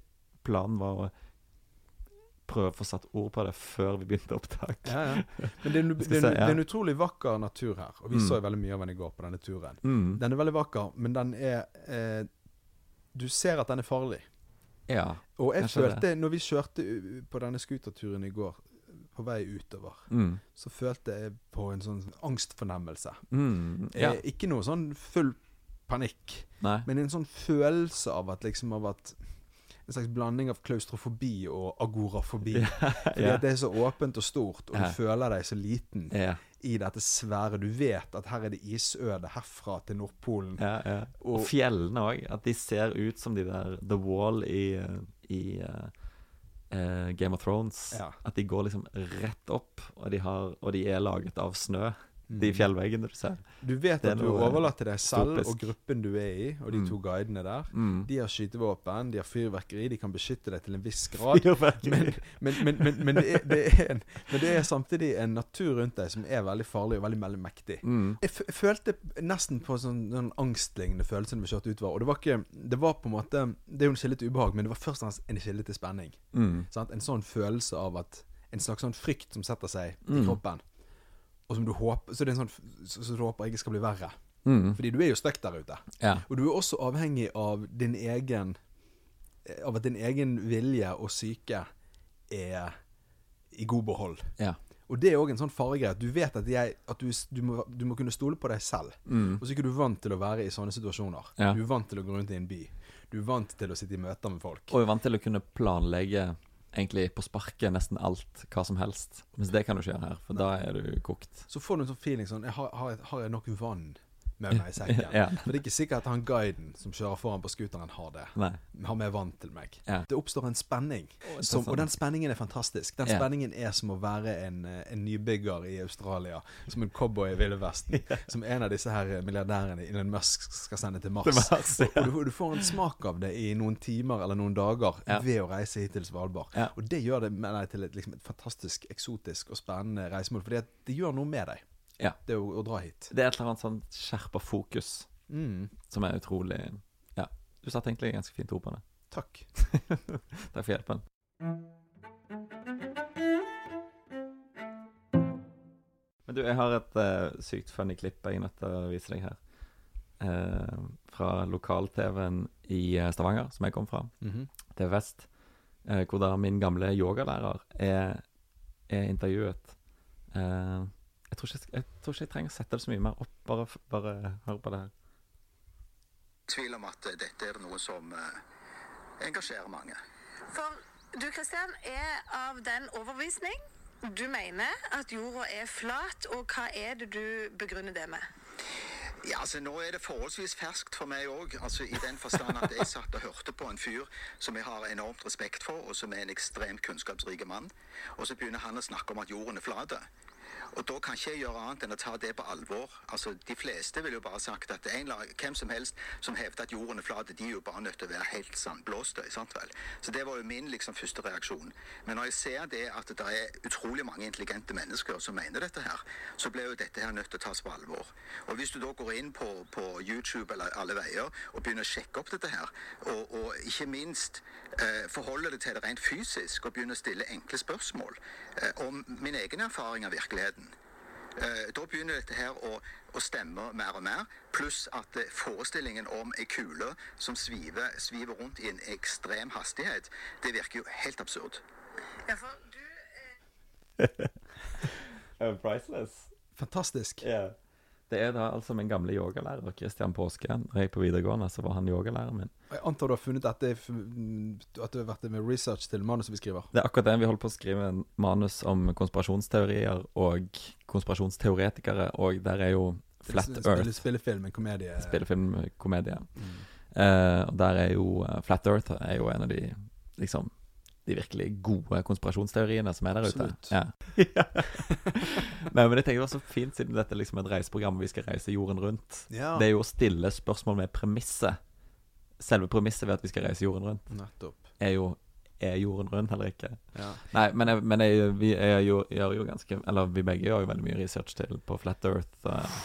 Planen var å prøve å få satt ord på det før vi begynte opptak. Ja, ja. Men det er, en, *laughs* det, er en, det er en utrolig vakker natur her, og vi Mm. så veldig mye av den i går på denne turen. Mm. Den er veldig vakker, men den er eh, Du ser at den er farlig. Ja. Og jeg følte, det. når vi kjørte på denne scooterturen i går, på vei utover, Mm. så følte jeg på en sånn angstfornemmelse. Mm. ja. Eh, ikke noe sånn full panikk, Nei. men en sånn følelse av at liksom av at En slags blanding av klaustrofobi og agorafobi. Fordi yeah. det er så åpent og stort, og du yeah. føler deg så liten i dette svære. Du vet at her er det isøde herfra til Nordpolen. Og, Og- fjellene òg. At de ser ut som de der The Wall i, eh, i eh, eh, Game of Thrones. Ja. At de går liksom rett opp, og de, har, og de er laget av snø. De Mm. fjellveggene du ser. Du vet at du er til deg selv dystopisk. og gruppen du er i, og de Mm. to guidene der. Mm. De har skytevåpen, de har fyrverkeri, de kan beskytte deg til en viss *laughs* grad. Men, men, men, men, men, det, er, det er en, men det er samtidig en natur rundt deg som er veldig farlig og veldig, veldig mektig. Mm. Jeg, følte nesten på sånn, sånn angstlignende følelse når vi kjørte utover. Og det var ikke Det var på en måte Det er jo en kilde til ubehag, men det var først og fremst en kilde til spenning. Mm. En sånn følelse av at En slags sånn frykt som setter seg i Mm. kroppen. Og som du håper Så det er en sånn så, så du håper ikke skal bli verre. Mm. Fordi du er jo stuck der ute. Ja. Og du er også avhengig av din egen eh, Av at din egen vilje og syke er i god behold. Ja. Og det er òg en sånn faregreie. Du vet at, jeg, at du, du, må, du må kunne stole på deg selv. Mm. Og så er ikke du vant til å være i sånne situasjoner. Ja. Du er vant til å gå rundt i en by. Du er vant til å sitte i møter med folk. Og er vant til å kunne planlegge egentlig på sparket nesten alt, hva som helst. Mens det kan du ikke gjøre her, for da er du kokt. Så får du en sånn feeling sånn har, har, jeg, har jeg nok vann med meg i sekken. *laughs* Ja. For det er ikke sikkert at han guiden som kjører foran på scooteren, har det. Nei. Har mer vann til meg. Ja. Det oppstår en spenning, som, og den spenningen er fantastisk. Den spenningen er som å være en, eh, en nybygger i Australia. Som en cowboy i Ville Vesten. *laughs* Som en av disse her milliardærene Elon Musk skal sende til Mars. Til Mars, ja. og, du, du får en smak av det i noen timer eller noen dager ved å reise hit til Svalbard. Og det gjør det mener jeg, til et, liksom, et fantastisk eksotisk og spennende reisemål. for det gjør noe med deg, Ja. det å, å dra hit. Det er et eller annet sånn skjerpa fokus Mm, som er utrolig Ja. Du satte egentlig ganske fint ord på det. takk. *laughs* Takk for hjelpen. Men du, jeg har et uh, sykt funny klipp jeg er nødt til å vise deg her. Uh, fra lokal-TV-en i eh, Stavanger, som jeg kom fra. Mhm. TV Vest. Uh, hvor da min gamle yogalærer er, er intervjuet. Eh, jeg, tror ikke, jeg tror ikke jeg trenger å sette det så mye mer opp. Bare, bare hør på det her. tvil om at dette er noe som eh, engasjerer mange. For du Kristian er av den overbevisning du mener at jorda er flat, og hva er det du begrunner det med? Ja, altså Nå er det forholdsvis ferskt for meg òg, altså, i den forstand at jeg satt og hørte på en fyr som jeg har enormt respekt for, og som er en ekstremt kunnskapsrik mann. Og så begynner han å snakke om at jorden er flat. Og da kan ikke jeg gjøre annet enn å ta det på alvor. Altså, De fleste vil jo bare sagt at en, hvem som helst som hevder at jorden er flat, de er jo bare nødt til å være helt sandblåste. sant vel? Så det var jo min liksom første reaksjon. Men når jeg ser det at det er utrolig mange intelligente mennesker som mener dette her, så blir jo dette her nødt til å tas på alvor. Og hvis du da går inn på, på YouTube eller alle veier og begynner å sjekke opp dette her, og, og ikke minst eh, forholder det til det rent fysisk og begynner å stille enkle spørsmål eh, om min egen erfaring av virkeligheten, Da begynner dette her å, å stemme mer og mer. Pluss at eh, forestillingen om ei kule som sviver, sviver rundt i en ekstrem hastighet, det virker jo helt absurd. Ja, for du eh, *laughs* Priceless. Fantastisk. Ja. Det er da altså min gamle yogalærer, Christian Påske. Når jeg er på videregående, så var han yogalæreren min. Jeg antar du har funnet dette At du har vært med research til manuset vi skriver. Det er akkurat det. Vi holder på å skrive en manus om konspirasjonsteorier og konspirasjonsteoretikere, og der er jo Flat spille- Earth Spillefilm, en komedie. spillefilmkomedie. Mm. Uh, og der er jo uh, Flat Earth er jo en av de liksom de virkelig gode konspirasjonsteoriene som er der ute. Absolutt. Ja. *laughs* Nei, men jeg tenker det var så fint, siden dette liksom er et reiseprogram og vi skal reise jorden rundt. Ja, Det er jo å stille spørsmål med premisset. Selve premisset ved at vi skal reise jorden rundt, nettopp. er jo er jorden rundt eller ikke? Ja. Nei, men, jeg, men jeg, vi jeg, jo, gjør jo ganske Eller vi begge gjør jo veldig mye research til på Flat Earth. Uh,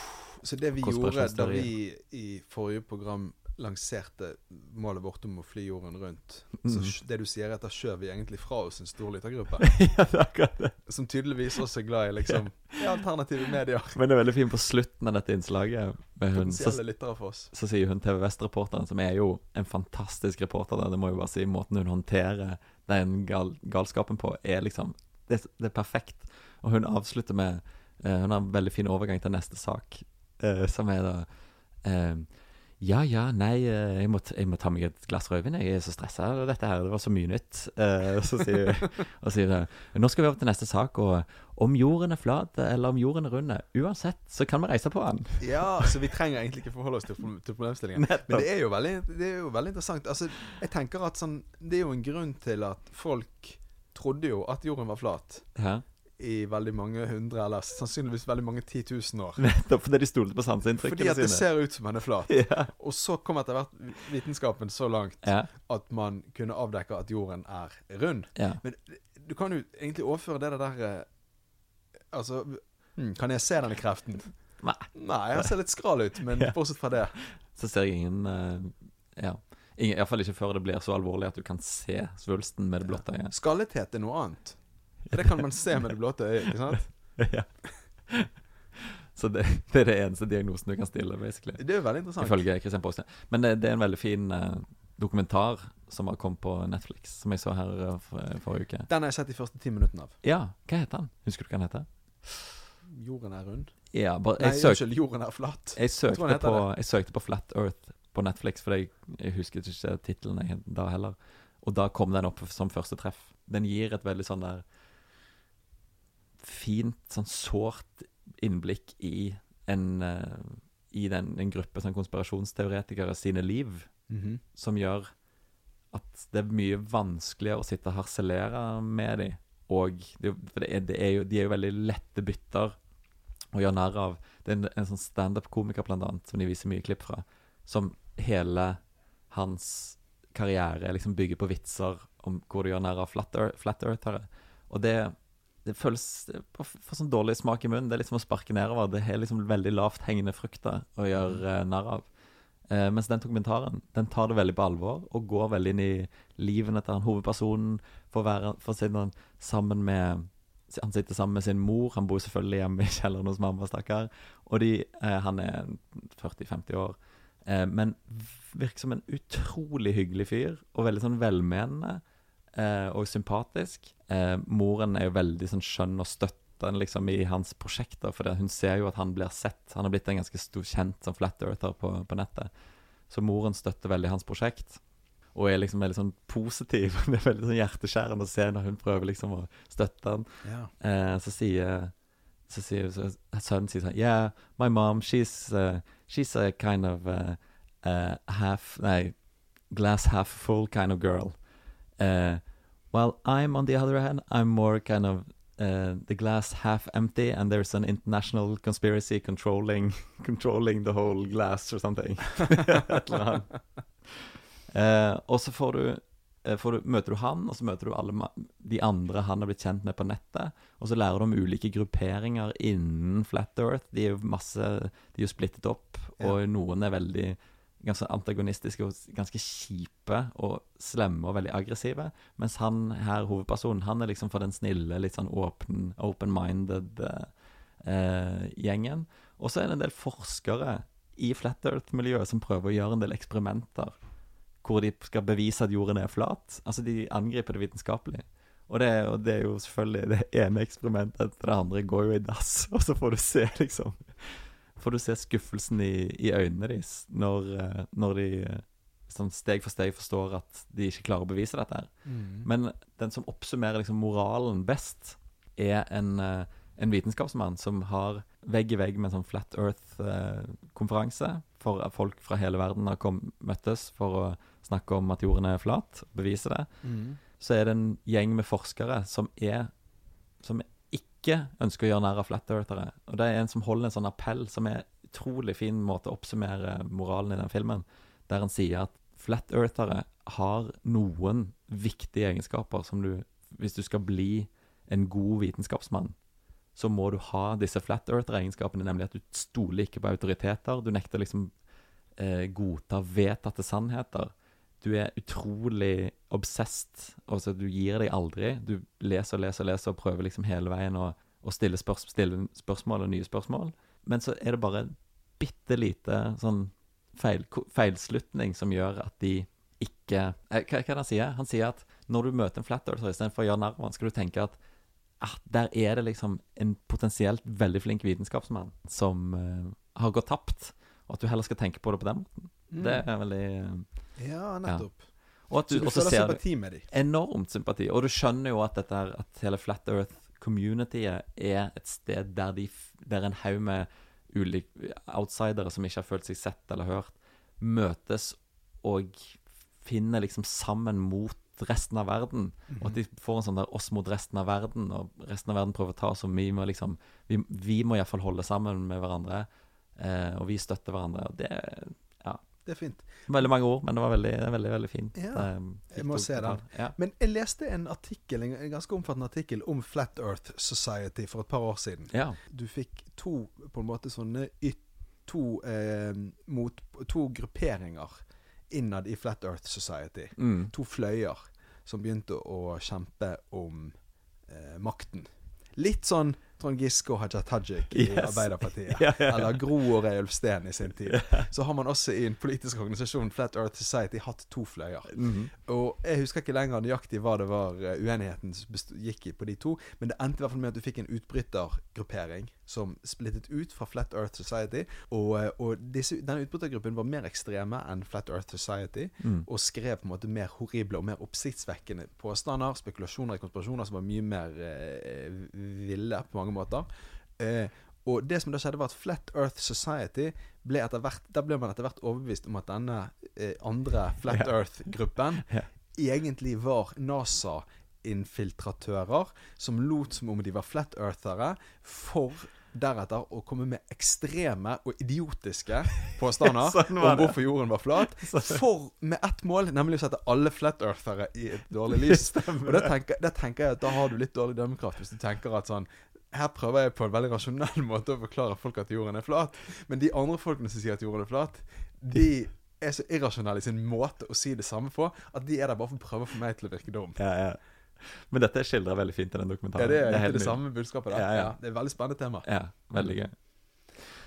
Så det vi gjorde da vi i forrige program lanserte målet vårt om å fly jorden rundt Så Mhm. det du sier, er at da skjøv vi egentlig fra oss en stor lyttergruppe. *laughs* ja, det er akkurat det. som tydeligvis også er glad i liksom ja, alternative medier. *laughs* Men det er veldig fint på slutten av dette innslaget med hun, så, for oss. så sier hun TV Vest-reporteren, som er jo en fantastisk reporter der, det må jeg bare si, måten hun håndterer den gal galskapen på, er liksom det, det er perfekt. Og hun avslutter med uh, Hun har en veldig fin overgang til neste sak, uh, som er da eh, ja, ja, nei, eh, jeg må, jeg må ta meg et glass rødvin. Jeg er så stressa av dette her. Det var så mye nytt. Eh, så sier, *laughs* og sier det, Nå skal vi over til neste sak, og om jorden er flat eller om jorden er rund, uansett så kan vi reise på den. Ja, så vi trenger egentlig ikke forholde oss til, til problemstillingen. Men det er jo veldig, det er jo veldig interessant. Altså, jeg tenker at sånn Det er jo en grunn til at folk trodde jo at jorden var flat Ja. I veldig mange hundre, eller sannsynligvis veldig mange titusen år. Nettopp fordi de stolte på Fordi at det sine. ser ut som den er flat. *laughs* Ja. Og så kom etter hvert vitenskapen så langt Ja, at man kunne avdekke at jorden er rund. ja. Men du kan jo egentlig overføre det der eh, Altså hmm, Kan jeg se denne kreften? Nei. Nei, jeg ser litt skral ut, men *laughs* bortsett fra det Så ser jeg ingen uh, Ja. Iallfall ikke før det blir så alvorlig at du kan se svulsten med det blotte øyet. Skallethet er noe annet. Det kan man se med det blåte øyet, ikke sant? *laughs* ja. Så det, det er det eneste diagnosen du kan stille, basically. Det er veldig interessant. Ifølge Christian Posten. Men det, det er en veldig fin eh, dokumentar som har kommet på Netflix, som jeg så her eh, for, forrige uke. Den har jeg sett de første ti minuttene av. Ja, hva heter den? Husker du hva den heter? Jorden er rund. Ja, bare, Nei, søk, unnskyld, jorden er flat. jeg, søkte jeg på, jeg søkte på Flat Earth på Netflix, for jeg, jeg husker ikke tittelen da heller. Og da kom den opp som første treff. Den gir et veldig sånn der fint, sånn sårt innblikk i en eh, i den, en gruppe sånn konspirasjonsteoretikere sine liv, Mhm. som gjør at det er mye vanskeligere å sitte og harselere med dem. Og det, for det er, det er jo, de er jo veldig lette bytter å gjøre narr av. Det er en, en sånn standup-komiker, blant annet, som de viser mye klipp fra, som hele hans karriere liksom bygger på vitser om hvor du gjør narr av flat, earth, flat earthere. Og det, det føles på sånn dårlig smak i munnen. Det er liksom å sparke nedover. Det er liksom veldig lavt hengende frukter å gjøre eh, narr av. Eh, mens den dokumentaren den tar det veldig på alvor og går veldig inn i livene til han hovedpersonen. For være for å si det sånn, sammen med Han sitter sammen med sin mor. Han bor selvfølgelig hjemme i kjelleren hos mamma, stakkar. Og de, eh, han er 40-50 år. Eh, men virker som en utrolig hyggelig fyr, og veldig sånn velmenende eh, og sympatisk. Eh, moren er jo veldig sånn skjønn og støttende liksom, i hans prosjekter, for hun ser jo at han blir sett. Han har blitt en ganske stor kjent som flat earther på, på nettet. Så moren støtter veldig hans prosjekt, og er liksom veldig sånn positiv. *laughs* Det er veldig sånn hjerteskjærende å se når hun prøver liksom å støtte han. Ja. Eh, så sier så sier så, sønnen sier sånn Yeah, my mom, she's uh, She's a kind of uh, uh, half Nei, glass half full kind of girl. Uh, while I'm on the other hand, I'm more kind of uh, the glass half empty, and there's an international conspiracy controlling *laughs* controlling the whole glass or something. *laughs* Annet. Eh, og så får du, eh, får du, møter du han, og så møter du alle de andre han har blitt kjent med på nettet. Og så lærer du om ulike grupperinger innen Flat Earth. De er jo masse De er jo splittet opp, og noen er veldig ganske antagonistiske og ganske kjipe og slemme og veldig aggressive. Mens han her, hovedpersonen, han er liksom for den snille, litt sånn åpen, open-minded eh, eh, gjengen. Og så er det en del forskere i Flat Earth-miljøet som prøver å gjøre en del eksperimenter hvor de skal bevise at jorden er flat. Altså, de angriper det vitenskapelig. Og det, og det er jo selvfølgelig det ene eksperimentet etter det andre går jo i dass, *laughs* og så får du se liksom Får du se skuffelsen i, i øynene deres når, eh, når de eh, sånn steg for steg forstår at de ikke klarer å bevise dette. her. Mm. Men den som oppsummerer liksom moralen best, er en, eh, en vitenskapsmann som har vegg i vegg med en sånn Flat Earth-konferanse, for at folk fra hele verden har kom, møttes for å snakke om at jorden er flat, bevise det. Mm. Så er det en gjeng med forskere som er Som ikke ønsker å gjøre narr av flat earthere. Og det er en som holder en sånn appell som er utrolig fin måte å oppsummere moralen i den filmen, der han sier at flat earthere har noen viktige egenskaper som du Hvis du skal bli en god vitenskapsmann, så må du ha disse flat earther-egenskapene, nemlig at du stoler ikke på autoriteter. Du nekter liksom eh, godta vedtatte sannheter. Du er utrolig obsessed. Altså, du gir deg aldri. Du leser og leser og leser og prøver liksom hele veien å, å stille, spørs stille spørsmål og nye spørsmål. Men så er det bare bitte lite sånn feil, feilslutning som gjør at de ikke eh, Hva, hva er det han sier? Han sier at når du møter en flat earther istedenfor å gjøre narr av han, skal du tenke at ah, der er det liksom en potensielt veldig flink vitenskapsmann som eh, har gått tapt, og at du heller skal tenke på det på den måten. Det er veldig eh, Ja, nettopp. Og at Så du, du føler ser sympati med dem. enormt sympati. Og du skjønner jo at dette at hele Flat Earth-communityet er et sted der, de, der en haug med ulike outsidere som ikke har følt seg sett eller hørt, møtes og finner liksom sammen mot resten av verden. Og at de får en sånn der oss mot resten av verden, og resten av verden prøver å ta oss, og vi må liksom Vi, vi må iallfall holde sammen med hverandre, eh, og vi støtter hverandre. Og det Det er fint. veldig mange ord, men det var veldig, veldig, veldig fint. Ja, eh, jeg må se den. Ja. Men jeg leste en artikkel, en ganske omfattende artikkel om Flat Earth Society for et par år siden. ja. Du fikk to på en måte sånne to, eh, mot, to grupperinger innad i Flat Earth Society. Mm. To fløyer som begynte å kjempe om eh, makten. Litt sånn Trond Giske og Haja Tajik i Yes. Arbeiderpartiet. *laughs* Ja, ja. Eller Gro og Reiulf Steen i sin tid. *laughs* Så har man også i en politisk organisasjon, Flat Earth Society, hatt to fløyer. Mhm. Og jeg husker ikke lenger nøyaktig hva det var eh, uenigheten gikk i på de to, men det endte i hvert fall med at du fikk en utbrytergruppering som splittet ut fra Flat Earth Society. Og, eh, og disse, denne utbrytergruppen var mer ekstreme enn Flat Earth Society, Mm. og skrev på en måte mer horrible og mer oppsiktsvekkende påstander, spekulasjoner i konspirasjoner som var mye mer eh, ville på mange måter. Eh, Og det som da skjedde, var at Flat Earth Society ble etter hvert Da ble man etter hvert overbevist om at denne eh, andre Flat Ja. Earth-gruppen *laughs* Ja. egentlig var NASA-infiltratører som lot som om de var flat earthere, for deretter å komme med ekstreme og idiotiske *laughs* påstander Sånn om hvorfor jorden var flat. *laughs* For med ett mål, nemlig å sette alle flat earthere i et dårlig lys. Og da tenker, da tenker jeg at da har du litt dårlig dømmekraft, hvis du tenker at sånn her prøver jeg på en veldig rasjonell *laughs* måte å forklare folk at jorden er flat. Men de andre folkene som sier at jorden er flat, de er så irrasjonelle i sin måte å si det samme på, at de er der bare for å prøve å få meg til å virke dum. Ja, ja. Men dette er skildra veldig fint i den dokumentaren. Ja, det er det helt det samme budskapet. da Ja, ja. Det er et veldig spennende tema. Ja, veldig gøy.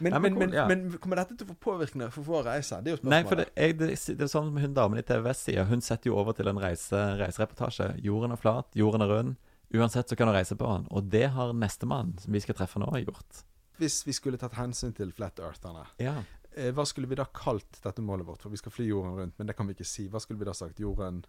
Men, Nei, men men, ja. men kommer dette til å få påvirkende for vår reise? Det er jo spørsmålet. Nei, for det, jeg, det, det er sånn som hun damen i TVS sier. Hun setter jo over til en reise, reisereportasje. Jorden er flat, jorden er rund. Uansett så kan du reise på den. Og det har nestemann, som vi skal treffe nå, gjort. Hvis vi skulle tatt hensyn til flat eartherne, Ja. eh, hva skulle vi da kalt dette målet vårt? For vi skal fly jorden rundt, men det kan vi ikke si. Hva skulle vi da sagt? Jorden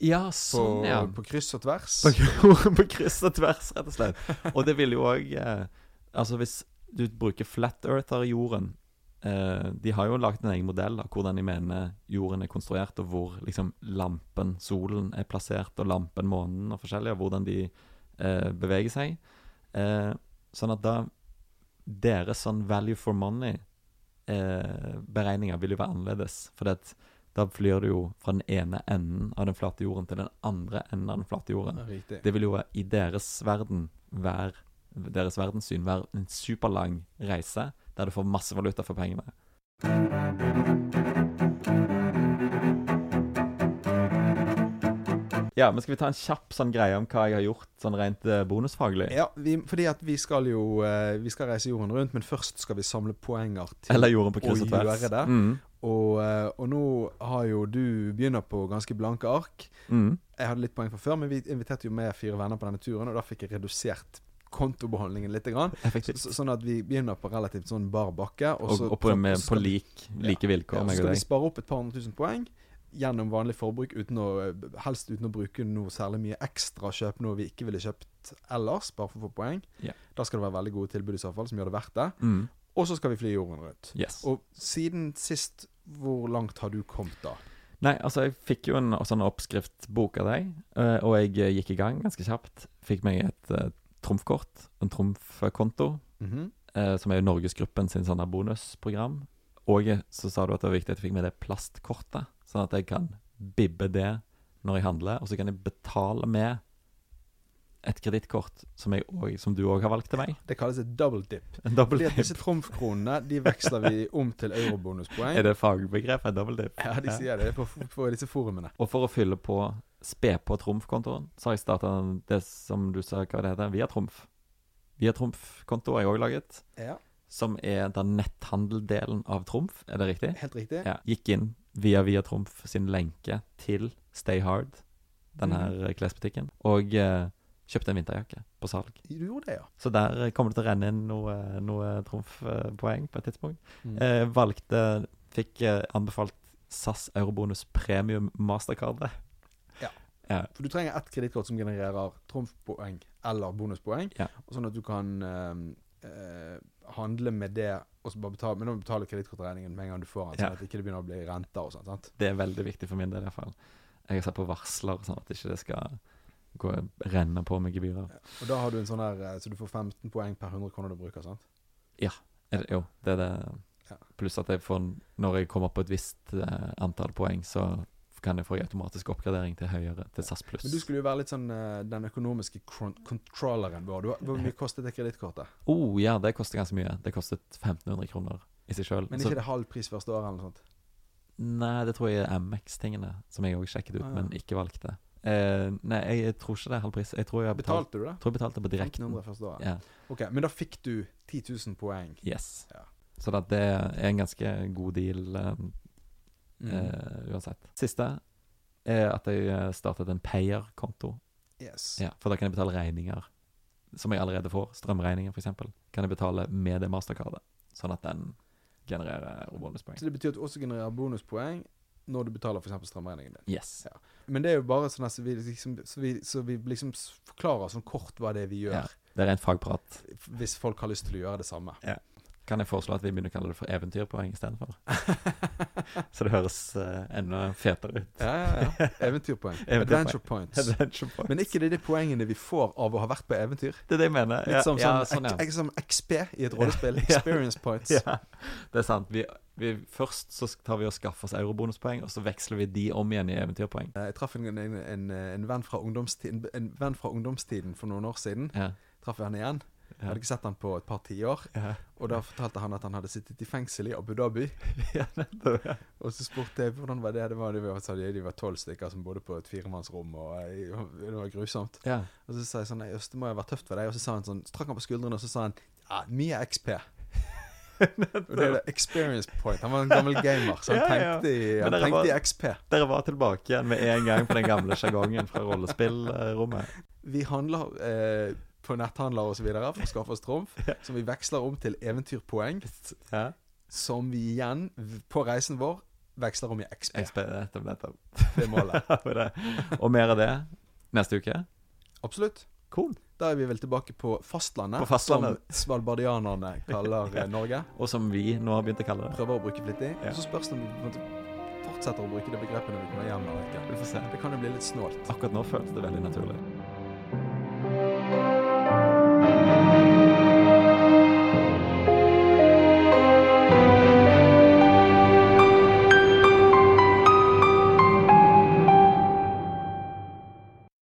Ja, på, sånn, ja. på kryss og tvers? På, på kryss og tvers, rett og slett. Og det vil jo òg eh, Altså, hvis du bruker flat earther i jorden eh, De har jo laget en egen modell av hvordan de mener jorden er konstruert, og hvor liksom lampen, solen, er plassert, og lampen, månen og forskjellig, og hvordan de eh, beveger seg. Eh, sånn at da Deres sånn value for money-beregninger vil jo være annerledes. For det, da flyr du jo fra den ene enden av den flate jorden til den andre enden av den flate jorden. Det, Det vil jo i deres verden være Deres verdenssyn være en superlang reise der du får masse valuta for pengene. Ja, men skal vi ta en kjapp sånn greie om hva jeg har gjort sånn rent eh, bonusfaglig? Ja, vi, fordi at vi skal jo eh, Vi skal reise jorden rundt, men først skal vi samle poenger til Eller jorden på kryss og tvers. gjøre det. Mm. Og, eh, og nå har jo du begynner på ganske blanke ark. Mm. Jeg hadde litt poeng fra før, men vi inviterte jo med fire venner på denne turen, og da fikk jeg redusert kontobeholdningen litt. Grann. Så, sånn at vi begynner på relativt sånn bar bakke. Og, så- og på, med, på lik, like ja, vilkår, så skal vi spare opp et par hundre tusen poeng gjennom vanlig forbruk, uten å, helst uten å bruke noe særlig mye ekstra. Kjøpe noe vi ikke ville kjøpt ellers, bare for å få poeng. Yeah. Da skal det være veldig gode tilbud i så fall, som gjør det verdt det. Mm. Og så skal vi fly jorden rundt. Yes. Og siden sist, hvor langt har du kommet da? Nei, altså jeg fikk jo en sånn oppskriftbok av deg, eh, og jeg eh, gikk i gang ganske kjapt. Fikk meg et uh, trumfkort, en trumfkonto, Mhm. eh, som er jo Norgesgruppen sin sånn bonusprogram. Og så sa du at det var viktig at jeg fikk med det plastkortet, sånn at jeg kan bibbe det når jeg handler, og så kan jeg betale med et kredittkort som, som du òg har valgt til meg. Det kalles et double dip. En double Fordi at disse trumfkronene de veksler vi om til eurobonuspoeng. Er det fagbegrepet double dip? Ja, de sier det på, på disse forumene. Og for å fylle på Spe på trumfkontoen, så har jeg starta det som du sa hva det heter, via trumf. Via trumfkonto har jeg òg laget, Ja, som er den netthandeldelen av Trumf. Er det riktig? helt riktig. Ja. Gikk inn via Via Trumf sin lenke til Stay Hard, den her Mhm. eh, klesbutikken, og eh, kjøpte en vinterjakke på salg. Du gjorde det, ja. Så der eh, kommer det til å renne inn noe, noe Trumf-poeng på et tidspunkt. Mm. Eh, valgte Fikk eh, anbefalt SAS Eurobonus Premium Mastercard. Ja. ja. For du trenger ett kredittkort som genererer trumfpoeng eller bonuspoeng, Ja. og sånn at du kan eh, eh, handle med det og så bare betale, men da må du betale kredittkortregningen med en gang du får den, sånn at det ikke begynner å bli renter og sånt. sant? Det er veldig viktig for min del, iallfall. Jeg har sett på varsler, sånn at ikke det skal gå, renne på med gebyrer. Og da har du en sånn der, eh, så du får 15 poeng per 100 kroner du bruker, sant? Det, jo, det er det. Ja. Pluss at jeg får, når jeg kommer opp på et visst eh, antall poeng, så kan jeg få automatisk oppgradering til høyere, til SAS pluss. Men du skulle jo være litt sånn eh, den økonomiske kontrolleren controlleren vår. Hvor mye kostet det kredittkortet? Oh, ja, det koster ganske mye. Det kostet 1500 kroner i seg sjøl. Men ikke det halv pris første året eller noe sånt? Nei, det tror jeg er MX-tingene, som jeg òg sjekket ut, Ah, ja. men ikke valgte. Eh, nei, jeg tror ikke det er halv pris. Jeg tror jeg har betalt, Betalte du det? tror jeg betalte på direkten. 1500 første året? Ja, Ok, Men da fikk du 10 000 poeng. yes. Ja. Så det er en ganske god deal eh, Mm. Uh, uansett. Siste er at jeg eh, startet en payer-konto. Yes. Ja, for da kan jeg betale regninger som jeg allerede får. Strømregningen, f.eks. Kan jeg betale med det mastercardet, sånn at den genererer bonuspoeng. Så det betyr at du også genererer bonuspoeng når du betaler f.eks. strømregningen din. Yes. Men det er jo bare sånn at så vi liksom, så vi, så vi liksom forklarer sånn kort hva det er vi gjør. Ja. Det er rent fagprat. Hvis folk har lyst til å gjøre det samme. Kan jeg foreslå at vi begynner å kalle det for eventyrpoeng istedenfor? *laughs* Så det høres uh, enda fetere ut. Ja, ja, ja. *laughs* Eventyrpoeng. Adventure points. Adventure points. Men ikke det er de poengene vi får av å ha vært på eventyr? det er det jeg mener. Litt som, ja, sånn, ja, sånn, ja. ek- som XP i et rollespill. *laughs* Experience points. Det er sant. Vi, vi, først så tar vi og skaffer oss eurobonuspoeng, og så veksler vi de om igjen i eventyrpoeng. Eh, Jeg traff en, en, en, en, venn fra ungdomstiden, en venn fra ungdomstiden for noen år siden. Traff jeg han igjen. Jeg hadde ikke sett han på et par tiår. Ja. Og da fortalte han at han hadde sittet i fengsel i Abu Dhabi. *laughs* ja, nettopp, ja. Og så spurte jeg hvordan var det det var. De var, de, var tolv stykker som bodde på et firemannsrom, og eh, det var grusomt. ja. Og så sa jeg sånn Nei, det må jo være tøft for deg. Og så sa han sånn, strakk trakk han på skuldrene, og så sa han ja, mye XP. *laughs* og det er det experience point. Han var en gammel gamer, så han *laughs* tenkte, i, han tenkte var- i XP. Dere var tilbake igjen med en gang på den gamle sjargongen fra rollespillrommet. Vi handler eh, på netthandler videre for å skaffe oss trumf, *laughs* som vi veksler om til eventyrpoeng, *laughs* Ja. som vi igjen, på reisen vår, veksler om i XP. XP. Det er målet. *laughs* Og mer av det neste uke. Absolutt. Cool. Da er vi vel tilbake på fastlandet, På fastlandet. som svalbardianerne kaller eh, Norge. Og som vi nå har begynt å kalle det. Prøver å bruke flittig. Ja. Og så spørs det om vi fortsetter å bruke det begrepet når vi kommer hjem eller ikke. Det kan jo bli litt snålt. Akkurat nå føltes det veldig naturlig.